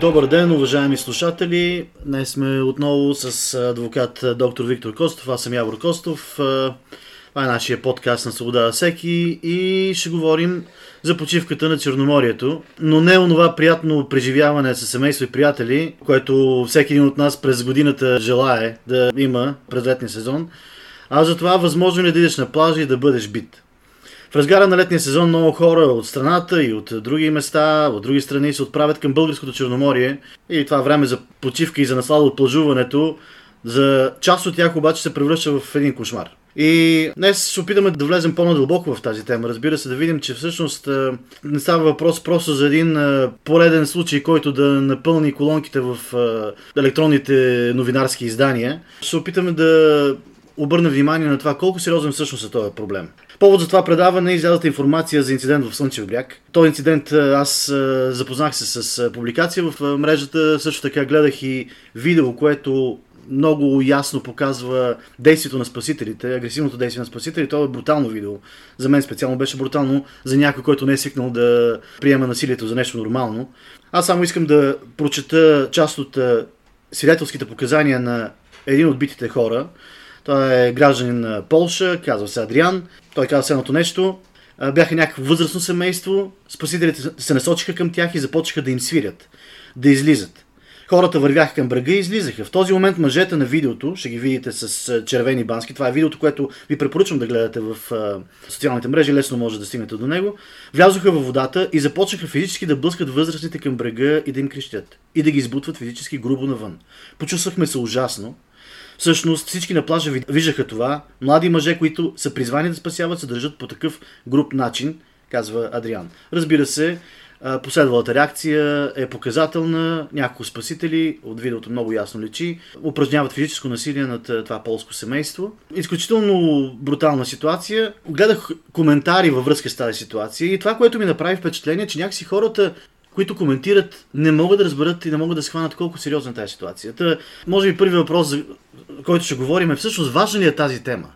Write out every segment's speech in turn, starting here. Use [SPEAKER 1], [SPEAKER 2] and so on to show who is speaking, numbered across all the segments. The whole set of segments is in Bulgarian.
[SPEAKER 1] Добър ден, уважаеми слушатели. Днес сме отново с адвокат доктор Виктор Костов. Аз съм Явор Костов. Това е нашия подкаст на Свобода всеки и ще говорим за почивката на Черноморието, но не онова приятно преживяване с семейство и приятели, което всеки един от нас през годината желае да има през летния сезон, а за това възможно ли да идеш на плажа и да бъдеш бит. В разгара на летния сезон много хора от страната и от други места, от други страни се отправят към българското Черноморие и това време за почивка и за наслада от плажуването, за част от тях обаче се превръща в един кошмар. И днес ще опитаме да влезем по-надълбоко в тази тема. Разбира се, да видим, че всъщност не става въпрос просто за един пореден случай, който да напълни колонките в електронните новинарски издания. Ще опитаме да обърна внимание на това колко сериозен всъщност е този проблем. Повод за това предаване е излязата информация за инцидент в Слънчев бряг. Този инцидент аз запознах се с публикация в мрежата, също така гледах и видео, което много ясно показва действието на спасителите, агресивното действие на спасителите. Това е брутално видео. За мен специално беше брутално за някой, който не е свикнал да приема насилието за нещо нормално. Аз само искам да прочета част от свидетелските показания на един от битите хора. Той е гражданин на Полша, казва се Адриан. Той казва следното нещо. Бяха някакво възрастно семейство, спасителите се насочиха към тях и започнаха да им свирят, да излизат. Хората вървяха към брега и излизаха. В този момент мъжете на видеото, ще ги видите с червени бански, това е видеото, което ви препоръчвам да гледате в социалните мрежи, лесно може да стигнете до него, влязоха във водата и започнаха физически да блъскат възрастните към брега и да им крещят. И да ги избутват физически грубо навън. Почувствахме се ужасно. Всъщност всички на плажа виждаха това. Млади мъже, които са призвани да спасяват, се държат по такъв груп начин, казва Адриан. Разбира се, Последвалата реакция е показателна. Няколко спасители, от видеото много ясно лечи, упражняват физическо насилие над това полско семейство. Изключително брутална ситуация. Гледах коментари във връзка с тази ситуация и това, което ми направи впечатление, че някакси хората които коментират, не могат да разберат и не могат да схванат колко сериозна е тази ситуация. Та, може би първи въпрос, който ще говорим е всъщност важна ли е тази тема?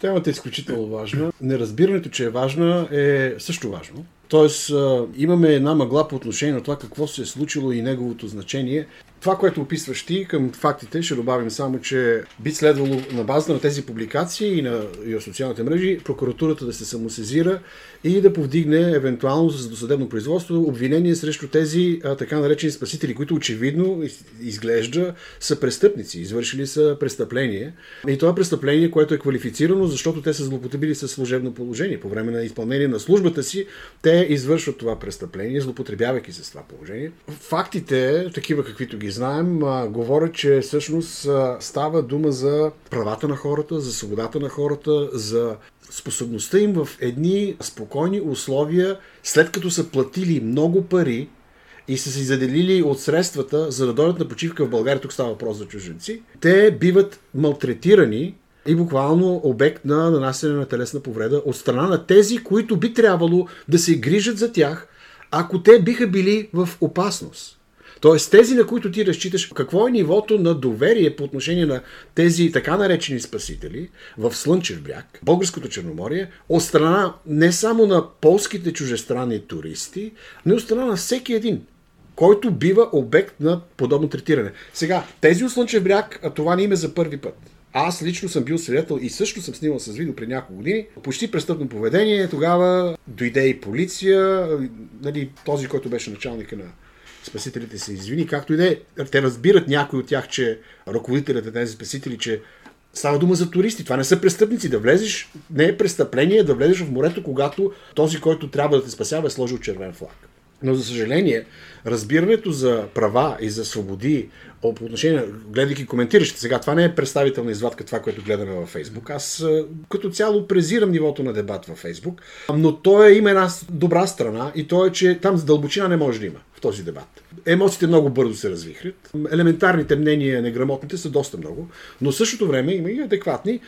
[SPEAKER 2] Темата е изключително важна. Неразбирането, че е важна, е също важно. Тоест, имаме една мъгла по отношение на това какво се е случило и неговото значение. Това, което описваш ти към фактите, ще добавим само, че би следвало на база на тези публикации и на, и социалните мрежи прокуратурата да се самосезира и да повдигне евентуално с досъдебно производство обвинение срещу тези а, така наречени спасители, които очевидно изглежда са престъпници, извършили са престъпление. И това престъпление, което е квалифицирано, защото те са злоупотребили със служебно положение. По време на изпълнение на службата си, те извършват това престъпление, злоупотребявайки се с това положение. Фактите, такива каквито ги знаем, а, говорят, че всъщност става дума за правата на хората, за свободата на хората, за способността им в едни спокойни условия, след като са платили много пари и са си заделили от средствата, за да дойдат на почивка в България, тук става въпрос за чужденци, те биват малтретирани и буквално обект на нанасене на телесна повреда от страна на тези, които би трябвало да се грижат за тях, ако те биха били в опасност. Тоест тези, на които ти разчиташ, какво е нивото на доверие по отношение на тези така наречени спасители в Слънчев бряг, Българското Черноморие, от страна не само на полските чужестранни туристи, но и от страна на всеки един който бива обект на подобно третиране. Сега, тези от Слънчев бряг, това не име за първи път. Аз лично съм бил свидетел и също съм снимал с видео при няколко години. Почти престъпно поведение. Тогава дойде и полиция. Нали, този, който беше началника на спасителите се извини, както и да е. Те разбират някои от тях, че ръководителят на тези спасители, че Става дума за туристи. Това не са престъпници. Да влезеш не е престъпление да влезеш в морето, когато този, който трябва да те спасява, е сложил червен флаг. Но, за съжаление, разбирането за права и за свободи по отношение, гледайки коментиращите сега, това не е представителна извадка това, което гледаме във Фейсбук. Аз като цяло презирам нивото на дебат във Фейсбук, но то е, има една добра страна и то е, че там дълбочина не може да има в този дебат. Емоциите много бързо се развихрят. Елементарните мнения, неграмотните са доста много, но в същото време има и адекватни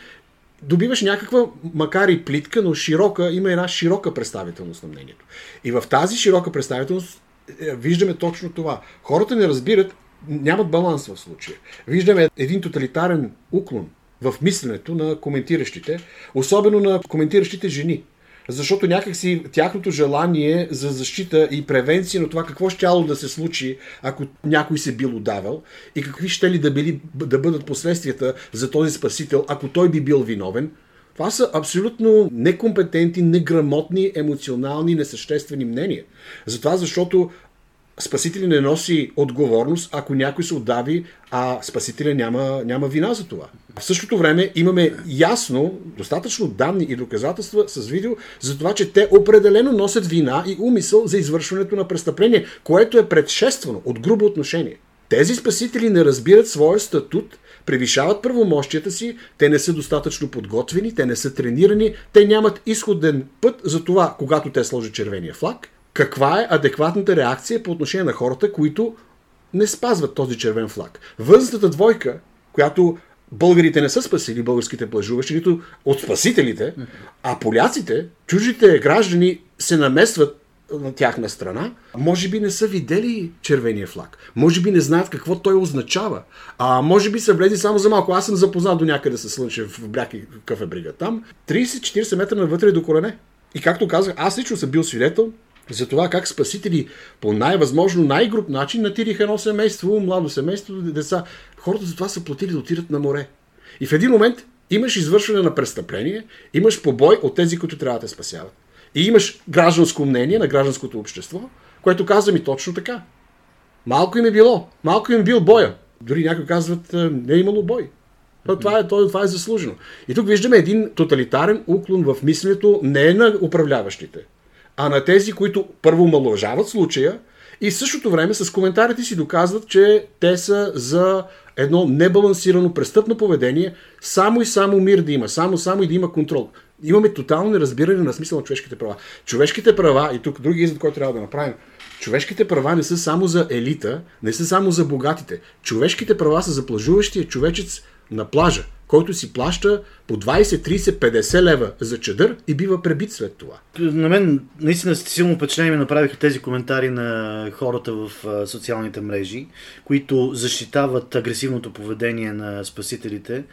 [SPEAKER 2] добиваш някаква, макар и плитка, но широка, има една широка представителност на мнението. И в тази широка представителност е, виждаме точно това. Хората не разбират, нямат баланс в случая. Виждаме един тоталитарен уклон в мисленето на коментиращите, особено на коментиращите жени. Защото някакси тяхното желание за защита и превенция на това какво ще да се случи, ако някой се бил удавал и какви ще ли да, били, да бъдат последствията за този спасител, ако той би бил виновен, това са абсолютно некомпетентни, неграмотни, емоционални, несъществени мнения. Затова, защото Спасителя не носи отговорност, ако някой се отдави, а Спасителя няма, няма вина за това. В същото време имаме ясно, достатъчно данни и доказателства с видео за това, че те определено носят вина и умисъл за извършването на престъпление, което е предшествано от грубо отношение. Тези спасители не разбират своя статут, превишават правомощията си, те не са достатъчно подготвени, те не са тренирани, те нямат изходен път за това, когато те сложат червения флаг, каква е адекватната реакция по отношение на хората, които не спазват този червен флаг. Възрастната двойка, която българите не са спасили, българските плажуващи, нито от спасителите, а поляците, чужите граждани се наместват на тяхна страна, може би не са видели червения флаг. Може би не знаят какво той означава. А може би са влезли само за малко. Аз съм запознат до някъде с Слънчев бряг и кафе брига. Там 30-40 метра навътре до колене. И както казах, аз лично съм бил свидетел за това как спасители по най-възможно най-груп начин натириха едно семейство, младо семейство, деца. Хората за това са платили да отидат на море. И в един момент имаш извършване на престъпление, имаш побой от тези, които трябва да те спасяват. И имаш гражданско мнение на гражданското общество, което казва ми точно така. Малко им е било, малко им е бил боя. Дори някои казват, «Е, не е имало бой. Това е, това е заслужено. И тук виждаме един тоталитарен уклон в мисленето не на управляващите, а на тези, които първо малъжават случая и в същото време с коментарите си доказват, че те са за едно небалансирано престъпно поведение, само и само мир да има, само, само и да има контрол. Имаме тотално неразбиране на смисъл на човешките права. Човешките права, и тук други извод, който трябва да направим, човешките права не са само за елита, не са само за богатите. Човешките права са за плажуващия човечец на плажа който си плаща по 20, 30, 50 лева за чадър и бива пребит след това.
[SPEAKER 1] На мен наистина силно впечатление ми направиха тези коментари на хората в социалните мрежи, които защитават агресивното поведение на спасителите.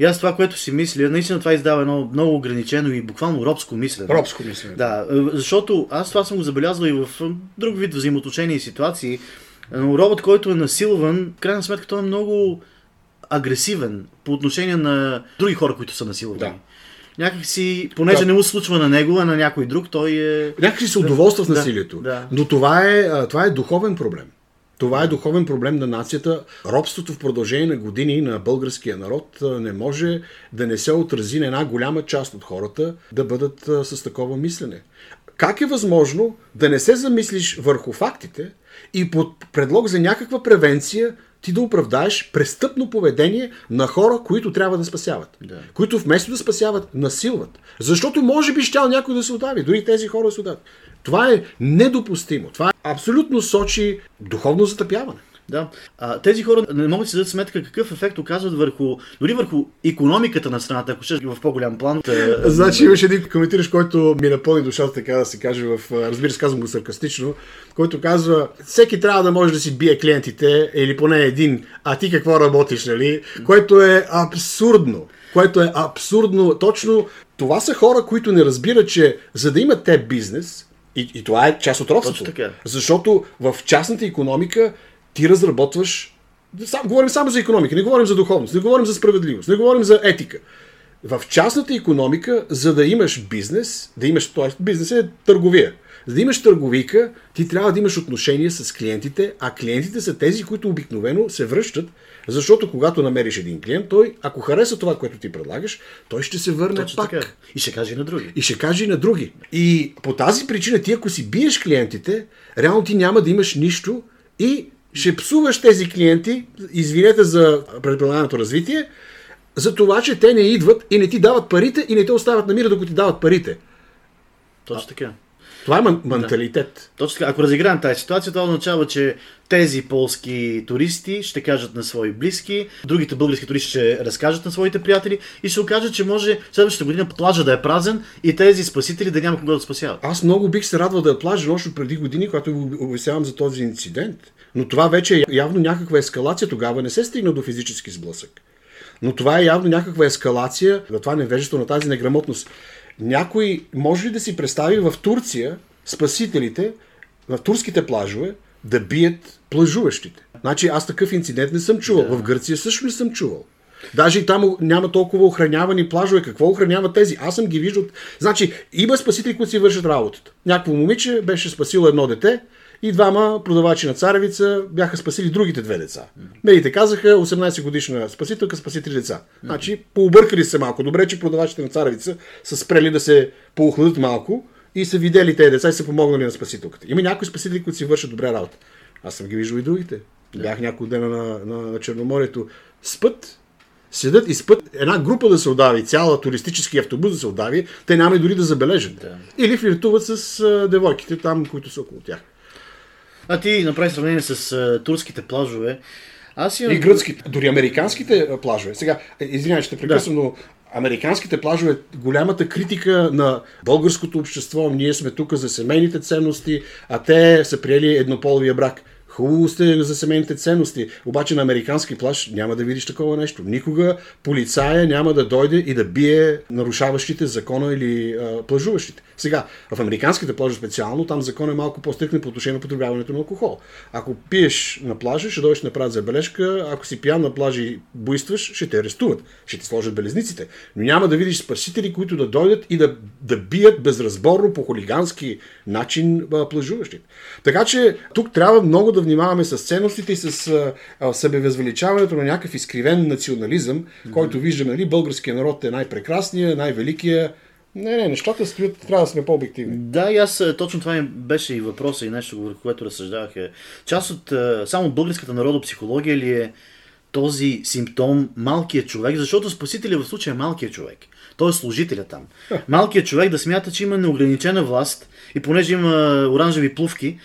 [SPEAKER 1] И аз това, което си мисля, наистина това издава едно много ограничено и буквално робско мислене.
[SPEAKER 2] Робско мислене.
[SPEAKER 1] Да, защото аз това съм го забелязвал и в друг вид взаимоотношения и ситуации. Но робот, който е насилван, в крайна сметка той е много агресивен по отношение на други хора, които са насилвани. Да. Някак си, понеже да. не му случва на него, а на някой друг, той е...
[SPEAKER 2] Някак си се удоволства в насилието. Да. Но това е, това е духовен проблем. Това е духовен проблем на нацията. Робството в продължение на години на българския народ не може да не се отрази на една голяма част от хората да бъдат с такова мислене. Как е възможно да не се замислиш върху фактите и под предлог за някаква превенция ти да оправдаеш престъпно поведение на хора, които трябва да спасяват. Да. Които вместо да спасяват, насилват. Защото може би щял някой да се отдави, дори тези хора се отдават. Това е недопустимо. Това абсолютно сочи духовно затъпяване.
[SPEAKER 1] Да. А, тези хора не могат да си дадат сметка какъв ефект оказват върху, дори върху економиката на страната, ако ще в по-голям план.
[SPEAKER 2] Значи имаше един коментираш, който ми напълни душата, така да се каже, в, разбира се, казвам го саркастично, който казва, всеки трябва да може да си бие клиентите, или поне един, а ти какво работиш, нали? Което е абсурдно. Което е абсурдно. Точно това са хора, които не разбират, че за да имат те бизнес, и, и това е част от робството. Защото в частната економика ти разработваш. Сам, говорим само за економика, не говорим за духовност, не говорим за справедливост, не говорим за етика. В частната економика, за да имаш бизнес, да имаш, т.е. бизнес е търговия. За да имаш търговика, ти трябва да имаш отношение с клиентите, а клиентите са тези, които обикновено се връщат, защото когато намериш един клиент, той, ако хареса това, което ти предлагаш, той ще се върне Точно пак. Така.
[SPEAKER 1] И ще каже и на други.
[SPEAKER 2] И ще каже и на други. И по тази причина ти, ако си биеш клиентите, реално ти няма да имаш нищо и ще псуваш тези клиенти, извинете за предполаганото развитие, за това, че те не идват и не ти дават парите и не те остават на мира, докато ти дават парите.
[SPEAKER 1] Точно така.
[SPEAKER 2] Това е менталитет. Да.
[SPEAKER 1] Точно така. Ако разиграем тази ситуация, това означава, че тези полски туристи ще кажат на свои близки, другите български туристи ще разкажат на своите приятели и ще окаже, че може следващата година плажа да е празен и тези спасители да няма кого да спасяват.
[SPEAKER 2] Аз много бих се радвал да е плажа, още преди години, когато обяснявам за този инцидент. Но това вече е явно някаква ескалация. Тогава не се стигна до физически сблъсък. Но това е явно някаква ескалация на това невежество, на тази неграмотност. някой може ли да си представи в Турция спасителите в турските плажове да бият плажуващите? Значи аз такъв инцидент не съм чувал. Да. В Гърция също не съм чувал. Даже и там няма толкова охранявани плажове. Какво охранява тези? Аз съм ги виждал. Значи, има спасители, които си вършат работата. Някакво момиче беше спасило едно дете и двама продавачи на царевица бяха спасили другите две деца. Медиите казаха 18 годишна спасителка спаси три деца. Значи, пообъркали се малко. Добре, че продавачите на царевица са спрели да се поохладат малко и са видели тези деца и са помогнали на спасителката. Има някои спасители, които си вършат добре работа. Аз съм ги виждал и другите. Бях няколко дена на, на, на Черноморието. Спът седат и спът една група да се отдави, цяла туристически автобус да се отдави, те няма и дори да забележат. Да. Или флиртуват с а, девойките там, които са около тях.
[SPEAKER 1] А ти направи сравнение с а, турските плажове.
[SPEAKER 2] Аз имам... И гръцките, дори американските плажове. Сега, е, извинявай, ще прекъсвам, да. но американските плажове, голямата критика на българското общество, ние сме тук за семейните ценности, а те са приели еднополовия брак. Хубаво сте за семейните ценности, обаче на американски плаж няма да видиш такова нещо. Никога полицая няма да дойде и да бие нарушаващите закона или а, плажуващите. Сега, в американските плажи специално, там закон е малко по-стрикен по отношение на потребяването на алкохол. Ако пиеш на плажа, ще дойдеш да направят забележка, ако си пиян на плажа и буйстваш, ще те арестуват, ще ти сложат белезниците. Но няма да видиш спасители, които да дойдат и да, да бият безразборно по хулигански начин а, плажуващите. Така че тук трябва много да внимаваме с ценностите и с себевъзвеличаването на някакъв изкривен национализъм, mm-hmm. който виждаме, нали, българския народ е най-прекрасния, най-великия, не, не, нещата стоят, трябва да сме по-обективни.
[SPEAKER 1] Да, и аз точно това ми беше и въпроса и нещо, върху което разсъждавах. Е, част от само българската народопсихология ли е този симптом малкият човек, защото спасителя в случая е малкият човек. Той е служителя там. Малкият човек да смята, че има неограничена власт и понеже има оранжеви плувки,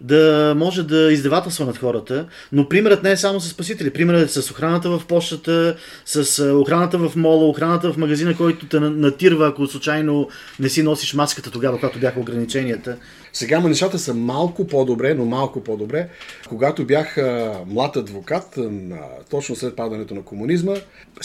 [SPEAKER 1] да може да издевателства над хората, но примерът не е само с спасители. Примерът е с охраната в почтата, с охраната в мола, охраната в магазина, който те натирва, ако случайно не си носиш маската тогава, когато бяха ограниченията.
[SPEAKER 2] Сега нещата са малко по-добре, но малко по-добре. Когато бях млад адвокат, точно след падането на комунизма,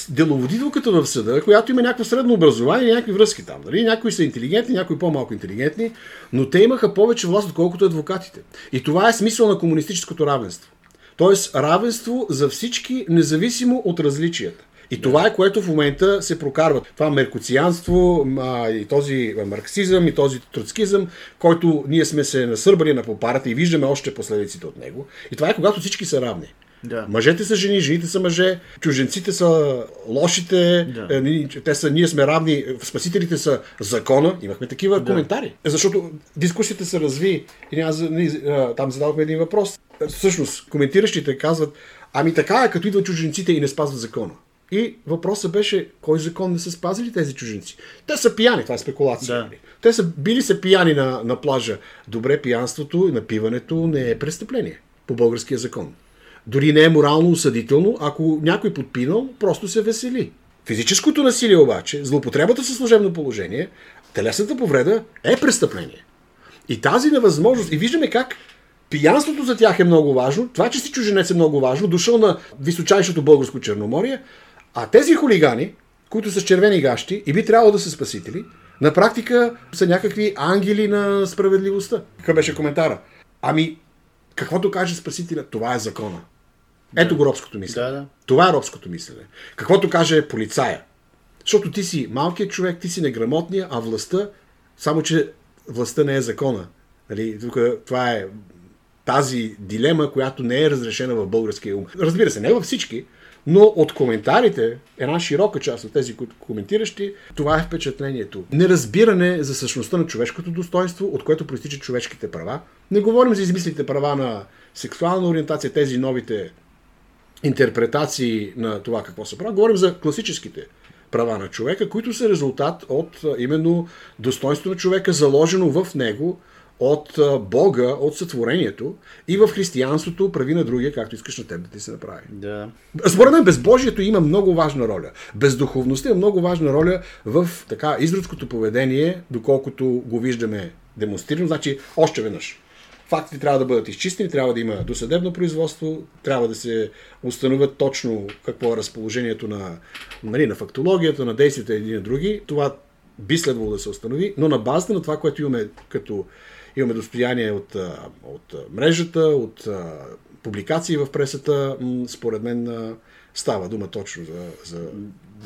[SPEAKER 2] деловодителката в съда, която има някакво средно образование и някакви връзки там. Нали? Някои са интелигентни, някои по-малко интелигентни, но те имаха повече власт, отколкото адвокатите. И това е смисъл на комунистическото равенство. Тоест равенство за всички, независимо от различията. И това е което в момента се прокарва. Това меркоцианство, и този марксизъм, и този троцкизъм, който ние сме се насърбали на попарата и виждаме още последиците от него. И това е когато всички са равни. Да. Мъжете са жени, жените са мъже, чуженците са лошите, да. Е, те са, ние сме равни, спасителите са закона. Имахме такива да. коментари. Защото дискусията се разви и аз, там задавахме един въпрос. Всъщност, коментиращите казват, ами така е, като идват чуженците и не спазват закона. И въпросът беше, кой закон не са спазили тези чужинци? Те са пияни, това е спекулация. Да. Те са били са пияни на, на плажа. Добре, пиянството и напиването не е престъпление по българския закон. Дори не е морално осъдително, ако някой подпинал, просто се весели. Физическото насилие обаче, злоупотребата със служебно положение, телесната повреда е престъпление. И тази невъзможност, и виждаме как пиянството за тях е много важно, това, че си чуженец е много важно, дошъл на височайшото българско Черноморие, а тези хулигани, които са с червени гащи и би трябвало да са спасители, на практика са някакви ангели на справедливостта. Какъв беше коментара? Ами, каквото каже спасителя, това е закона. Ето го робското мислене. Да, да. Това е робското мислене. Каквото каже полицая. Защото ти си малкият човек, ти си неграмотния, а властта, само че властта не е закона. Нали, тук това е тази дилема, която не е разрешена в българския ум. Разбира се, не във всички, но от коментарите, една широка част от тези, които коментиращи, това е впечатлението. Неразбиране за същността на човешкото достоинство, от което проистичат човешките права. Не говорим за измислите права на сексуална ориентация, тези новите интерпретации на това какво се прави. Говорим за класическите права на човека, които са резултат от именно достоинство на човека, заложено в него от Бога, от сътворението и в християнството прави на другия, както искаш на теб да ти се направи.
[SPEAKER 1] Да.
[SPEAKER 2] Според мен безбожието има много важна роля. Бездуховността има много важна роля в така изродското поведение, доколкото го виждаме демонстрирано. Значи, още веднъж. Фактите трябва да бъдат изчистени, трябва да има досъдебно производство, трябва да се установят точно какво е разположението на, нали, на фактологията, на действията едни на други. Това би следвало да се установи, но на базата на това, което имаме като имаме достояние от, от мрежата, от публикации в пресата, според мен става дума точно за, за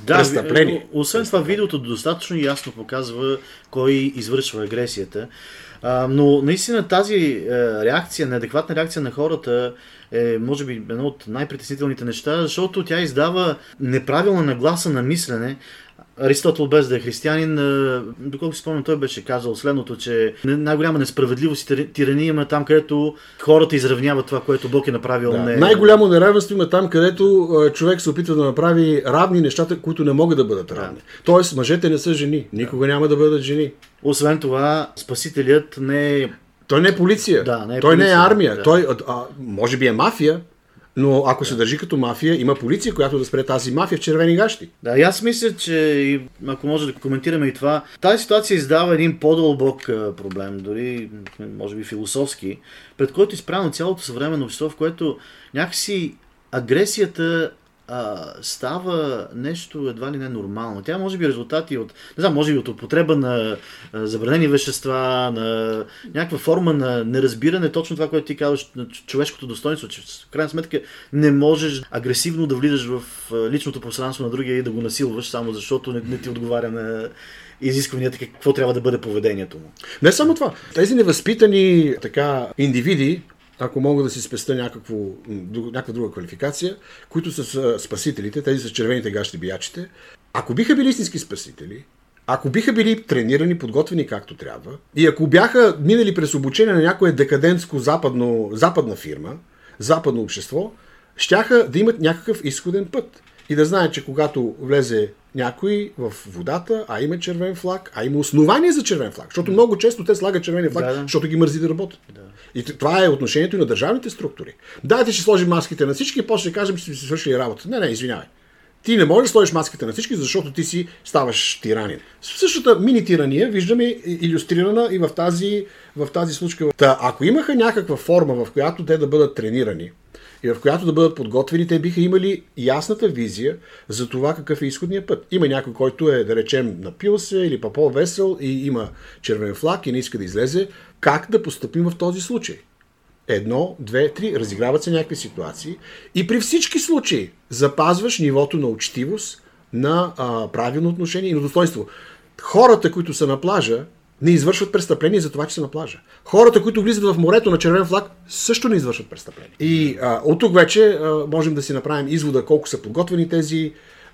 [SPEAKER 2] да, престъпление.
[SPEAKER 1] Освен това, видеото достатъчно ясно показва кой извършва агресията. А, но наистина тази е, реакция, неадекватна реакция на хората е, може би, едно от най-притеснителните неща, защото тя издава неправилна нагласа на мислене, Аристотел без да е християнин, доколко си спомням, той беше казал следното, че най-голяма несправедливост и тирания има там, където хората изравняват това, което Бог е направил. Да.
[SPEAKER 2] Не... Най-голямо неравенство има там, където човек се опитва да направи равни нещата, които не могат да бъдат равни. Да. Тоест, мъжете не са жени. Никога да. няма да бъдат жени.
[SPEAKER 1] Освен това, Спасителят не е
[SPEAKER 2] той не е полиция. Да, не е той полиция, не е армия. Да. Той, а, може би е мафия, но ако се държи като мафия, има полиция, която да спре тази мафия в червени гащи.
[SPEAKER 1] Да, и аз мисля, че ако може да коментираме и това, тази ситуация издава един по-дълбок проблем, дори може би философски, пред който е изправено цялото съвременно общество, в което някакси агресията а, става нещо едва ли не нормално. Тя може би резултати от, не знам, може би от употреба на а, забранени вещества, на някаква форма на неразбиране, точно това, което ти казваш, на човешкото достоинство, че в крайна сметка не можеш агресивно да влизаш в личното пространство на другия и да го насилваш, само защото не, не ти отговаря на изискванията, какво трябва да бъде поведението му.
[SPEAKER 2] Не само това. Тези невъзпитани така индивиди, ако мога да си спеста някакво, някаква друга квалификация, които са спасителите, тези са червените гащи биячите, ако биха били истински спасители, ако биха били тренирани, подготвени както трябва, и ако бяха минали през обучение на някое декадентско западно, западна фирма, западно общество, щяха да имат някакъв изходен път. И да знаят, че когато влезе някой в водата, а има червен флаг, а има основание за червен флаг. Защото много често те слагат червен флаг, да, да. защото ги мързи да работят. Да. И това е отношението и на държавните структури. Дайте ще сложим маските на всички и после ще кажем, че сте си свършили работа. Не, не, извинявай. Ти не можеш да сложиш маските на всички, защото ти си ставаш тиранин. Същата мини тирания виждаме иллюстрирана и в тази, в тази случка. Та, ако имаха някаква форма, в която те да бъдат тренирани, и в която да бъдат подготвени, те биха имали ясната визия за това какъв е изходният път. Има някой, който е, да речем, напил се или па по-весел и има червен флаг и не иска да излезе. Как да поступим в този случай? Едно, две, три, разиграват се някакви ситуации и при всички случаи запазваш нивото на учтивост, на а, правилно отношение и на достоинство. Хората, които са на плажа, не извършват престъпление за това, че са на плажа. Хората, които влизат в морето на червен флаг, също не извършват престъпление. И а, от тук вече а, можем да си направим извода колко са подготвени тези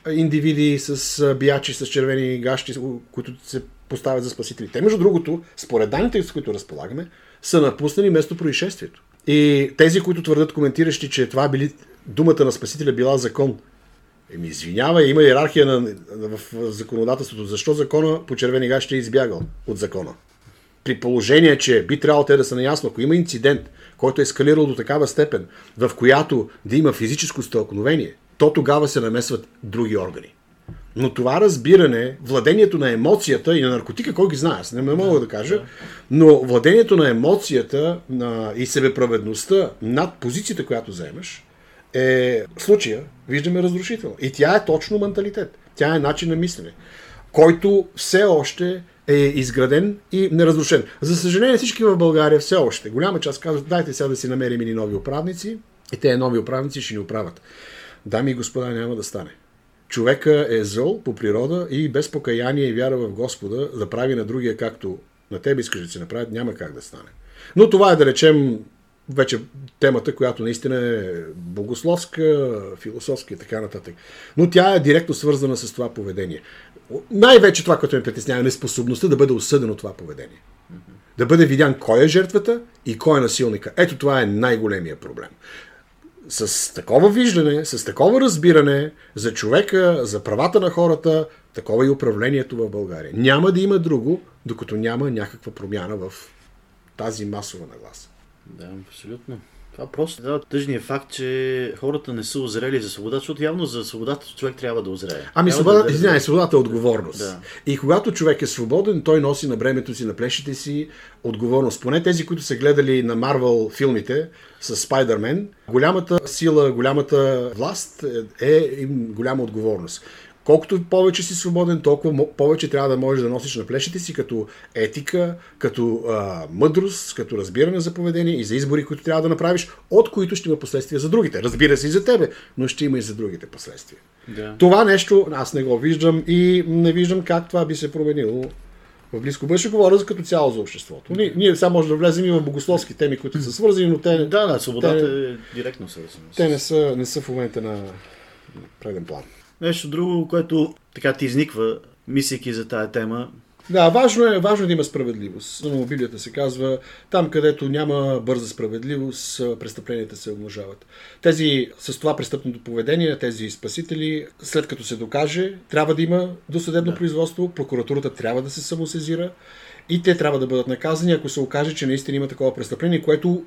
[SPEAKER 2] индивиди с а, биячи, с червени гащи, които се поставят за спасители. Те, между другото, според данните, с които разполагаме, са напуснали место происшествието. И тези, които твърдят коментиращи, че това били думата на спасителя била закон, Еми, извинявай, има иерархия на, в законодателството. Защо закона по червени гащи ще е избягал от закона? При положение, че би трябвало те да са наясно, ако има инцидент, който е ескалирал до такава степен, в която да има физическо стълкновение, то тогава се намесват други органи. Но това разбиране, владението на емоцията и на наркотика, кой ги знае, аз не мога да кажа, но владението на емоцията на, и себеправедността над позицията, която заемаш, е случая, виждаме разрушително. И тя е точно менталитет. Тя е начин на мислене, който все още е изграден и неразрушен. За съжаление, всички в България все още, голяма част казват, дайте сега да си намерим и нови управници, и те нови управници ще ни оправят. Дами и господа, няма да стане. Човека е зъл по природа и без покаяние и вяра в Господа да прави на другия както на тебе искаш да се направят, няма как да стане. Но това е да речем вече темата, която наистина е богословска, философска и така нататък. Но тя е директно свързана с това поведение. Най-вече това, което ме притеснява, е неспособността да бъде осъдено това поведение. Да бъде видян кой е жертвата и кой е насилника. Ето това е най-големия проблем. С такова виждане, с такова разбиране за човека, за правата на хората, такова и управлението в България. Няма да има друго, докато няма някаква промяна в тази масова нагласа.
[SPEAKER 1] Да, абсолютно. Това просто да, тъжният факт, че хората не са озрели за свобода, защото явно за свободата човек трябва да озрее.
[SPEAKER 2] Ами, свобода, да, извиняй, свободата е отговорност. Да. И когато човек е свободен, той носи на бремето си, на плещите си отговорност. Поне тези, които са гледали на Марвел филмите с Спайдермен, голямата сила, голямата власт е, е им голяма отговорност Колкото повече си свободен, толкова повече трябва да можеш да носиш на плещите си като етика, като а, мъдрост, като разбиране за поведение и за избори, които трябва да направиш, от които ще има последствия за другите. Разбира се и за тебе, но ще има и за другите последствия.
[SPEAKER 1] Да.
[SPEAKER 2] Това нещо аз не го виждам и не виждам как това би се променило в близко бъдеще. Говоря за като цяло за обществото. Ние, ние сега може да влезем и в богословски теми, които са свързани, но те,
[SPEAKER 1] Да, да, свободата е директно свързана.
[SPEAKER 2] те не, са, не са в момента на преден план.
[SPEAKER 1] Нещо друго, което така ти изниква, мислейки за тая тема.
[SPEAKER 2] Да, важно е, важно е да има справедливост. Но Библията се казва, там където няма бърза справедливост, престъпленията се умножават. Тези с това престъпното поведение, тези спасители, след като се докаже, трябва да има досъдебно да. производство, прокуратурата трябва да се самосезира и те трябва да бъдат наказани, ако се окаже, че наистина има такова престъпление, което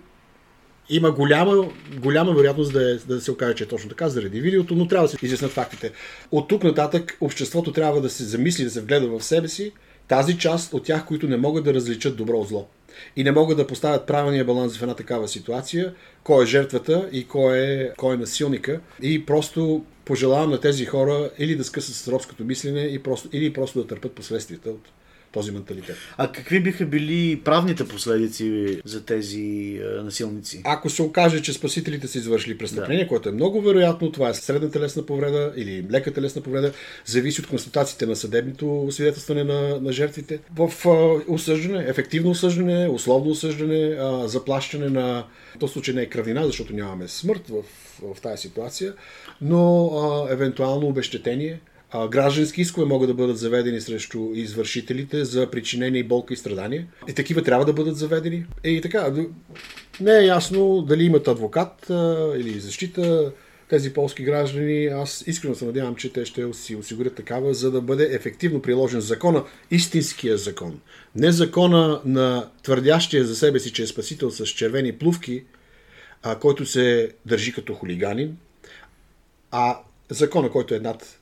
[SPEAKER 2] има голяма, голяма вероятност да, е, да се окаже, че е точно така заради видеото, но трябва да се изяснят фактите. От тук нататък обществото трябва да се замисли, да се вгледа в себе си, тази част от тях, които не могат да различат добро от зло. И не могат да поставят правилния баланс в една такава ситуация, кой е жертвата и кой е, кой е насилника. И просто пожелавам на тези хора или да скъсат с робското мислене, и просто, или просто да търпят последствията от този менталитет.
[SPEAKER 1] А какви биха били правните последици за тези е, насилници?
[SPEAKER 2] Ако се окаже, че спасителите са извършили престъпление, да. което е много вероятно, това е средна телесна повреда или лека телесна повреда, зависи от констатациите на съдебното свидетелстване на, на жертвите. В а, осъждане, ефективно осъждане, условно осъждане, а, заплащане на... В този случай не е кръвнина, защото нямаме смърт в, в тази ситуация, но а, евентуално обещетение, граждански искове могат да бъдат заведени срещу извършителите за причинение болка и страдания. И такива трябва да бъдат заведени. Е, и така, не е ясно дали имат адвокат а, или защита тези полски граждани. Аз искрено се надявам, че те ще си осигурят такава, за да бъде ефективно приложен закона, истинския закон. Не закона на твърдящия за себе си, че е спасител с червени плувки, а, който се държи като хулиганин, а закона, който е над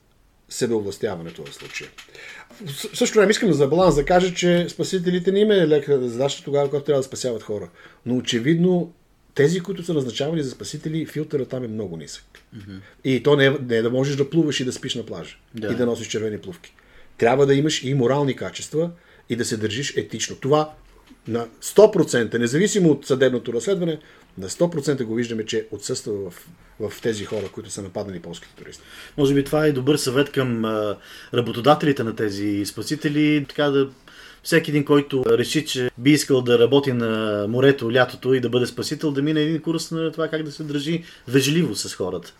[SPEAKER 2] себеовластяването в случая. В също време искам за баланс да кажа, че спасителите не има е лека задача тогава, когато трябва да спасяват хора. Но очевидно тези, които са назначавани за спасители, филтъра там е много нисък. Mm-hmm. И то не е, не е да можеш да плуваш и да спиш на плажа. Да. И да носиш червени плувки. Трябва да имаш и морални качества и да се държиш етично. Това на 100%, независимо от съдебното разследване, на 100% го виждаме, че отсъства в, в тези хора, които са нападани полските туристи.
[SPEAKER 1] Може би това е добър съвет към а, работодателите на тези спасители, така да всеки един, който реши, че би искал да работи на морето лятото и да бъде спасител, да мине един курс на това как да се държи вежливо с хората.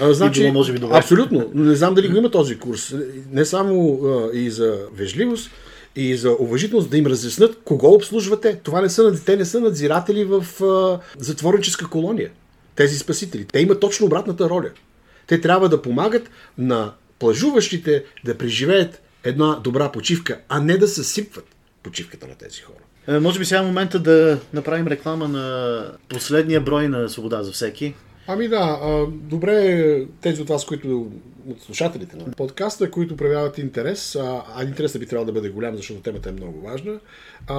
[SPEAKER 2] А, значи, било, може би, добре. Абсолютно. Не знам дали го има този курс. Не само а, и за вежливост, и за уважителност да им разяснат кого обслужвате. Това не са, те не са надзиратели в а, затворническа колония. Тези спасители. Те имат точно обратната роля. Те трябва да помагат на плажуващите да преживеят една добра почивка, а не да съсипват почивката на тези хора.
[SPEAKER 1] Е, може би сега е момента да направим реклама на последния брой на Свобода за всеки.
[SPEAKER 2] Ами да, а, добре тези от вас, които от слушателите на подкаста, които проявяват интерес, а, а интересът би трябвало да бъде голям, защото темата е много важна.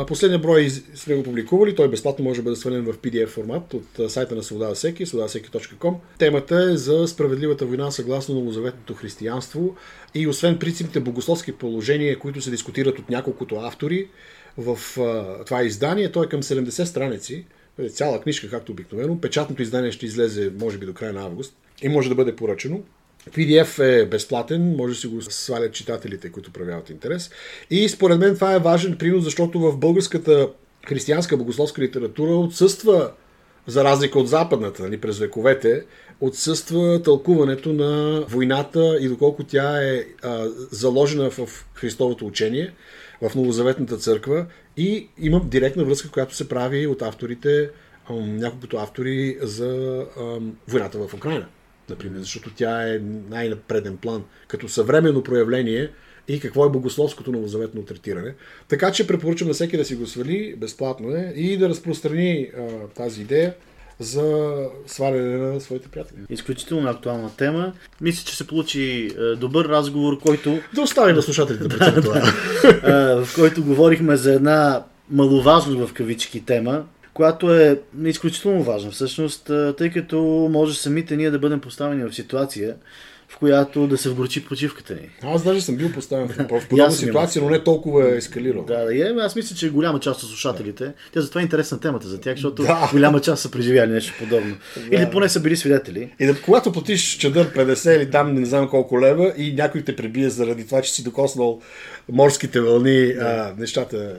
[SPEAKER 2] Последния брой сме го публикували, той безплатно може да бъде свален в PDF формат от сайта на Свобода всеки, свободасеки.com. Темата е за справедливата война съгласно новозаветното християнство и освен принципните богословски положения, които се дискутират от няколкото автори в това издание, той е към 70 страници цяла книжка, както обикновено. Печатното издание ще излезе, може би, до края на август и може да бъде поръчено. PDF е безплатен, може да си го свалят читателите, които проявяват интерес. И според мен това е важен принос, защото в българската християнска богословска литература отсъства, за разлика от западната, нали, през вековете, отсъства тълкуването на войната и доколко тя е а, заложена в Христовото учение, в Новозаветната църква и има директна връзка, която се прави от авторите, няколкото автори за войната в Украина, например, защото тя е най-напреден план, като съвременно проявление и какво е богословското новозаветно третиране. Така че препоръчвам на всеки да си го свали, безплатно е, и да разпространи а, тази идея за сваляне на своите приятели.
[SPEAKER 1] Изключително актуална тема. Мисля, че се получи е, добър разговор, който...
[SPEAKER 2] Да оставим на слушателите да това.
[SPEAKER 1] в който говорихме за една маловажна в кавички тема, която е изключително важна всъщност, тъй като може самите ние да бъдем поставени в ситуация, в която да се вгорчи почивката ни.
[SPEAKER 2] Аз даже съм бил поставен в подобна ситуация, но не толкова е ескалирал.
[SPEAKER 1] Да, да, е, аз мисля, че голяма част от слушателите, тя затова е интересна темата за тях, защото
[SPEAKER 2] Да.
[SPEAKER 1] голяма част са преживяли нещо подобно. Или поне са били свидетели.
[SPEAKER 2] И да, когато платиш чадър 50 или там не знам колко лева и някой те пребие заради това, че си докоснал морските вълни, а, нещата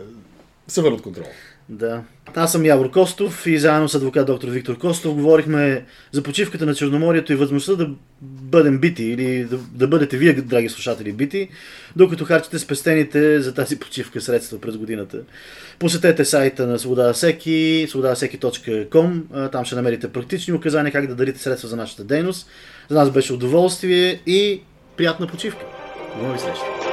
[SPEAKER 2] са вън от контрол.
[SPEAKER 1] Да. Аз съм Явор Костов и заедно с адвокат доктор Виктор Костов говорихме за почивката на Черноморието и възможността да бъдем бити или да, да бъдете вие, драги слушатели, бити, докато харчите спестените за тази почивка средства през годината. Посетете сайта на Свобода всеки, свободасеки.com, там ще намерите практични указания как да дарите средства за нашата дейност. За нас беше удоволствие и приятна почивка. До нови срещи!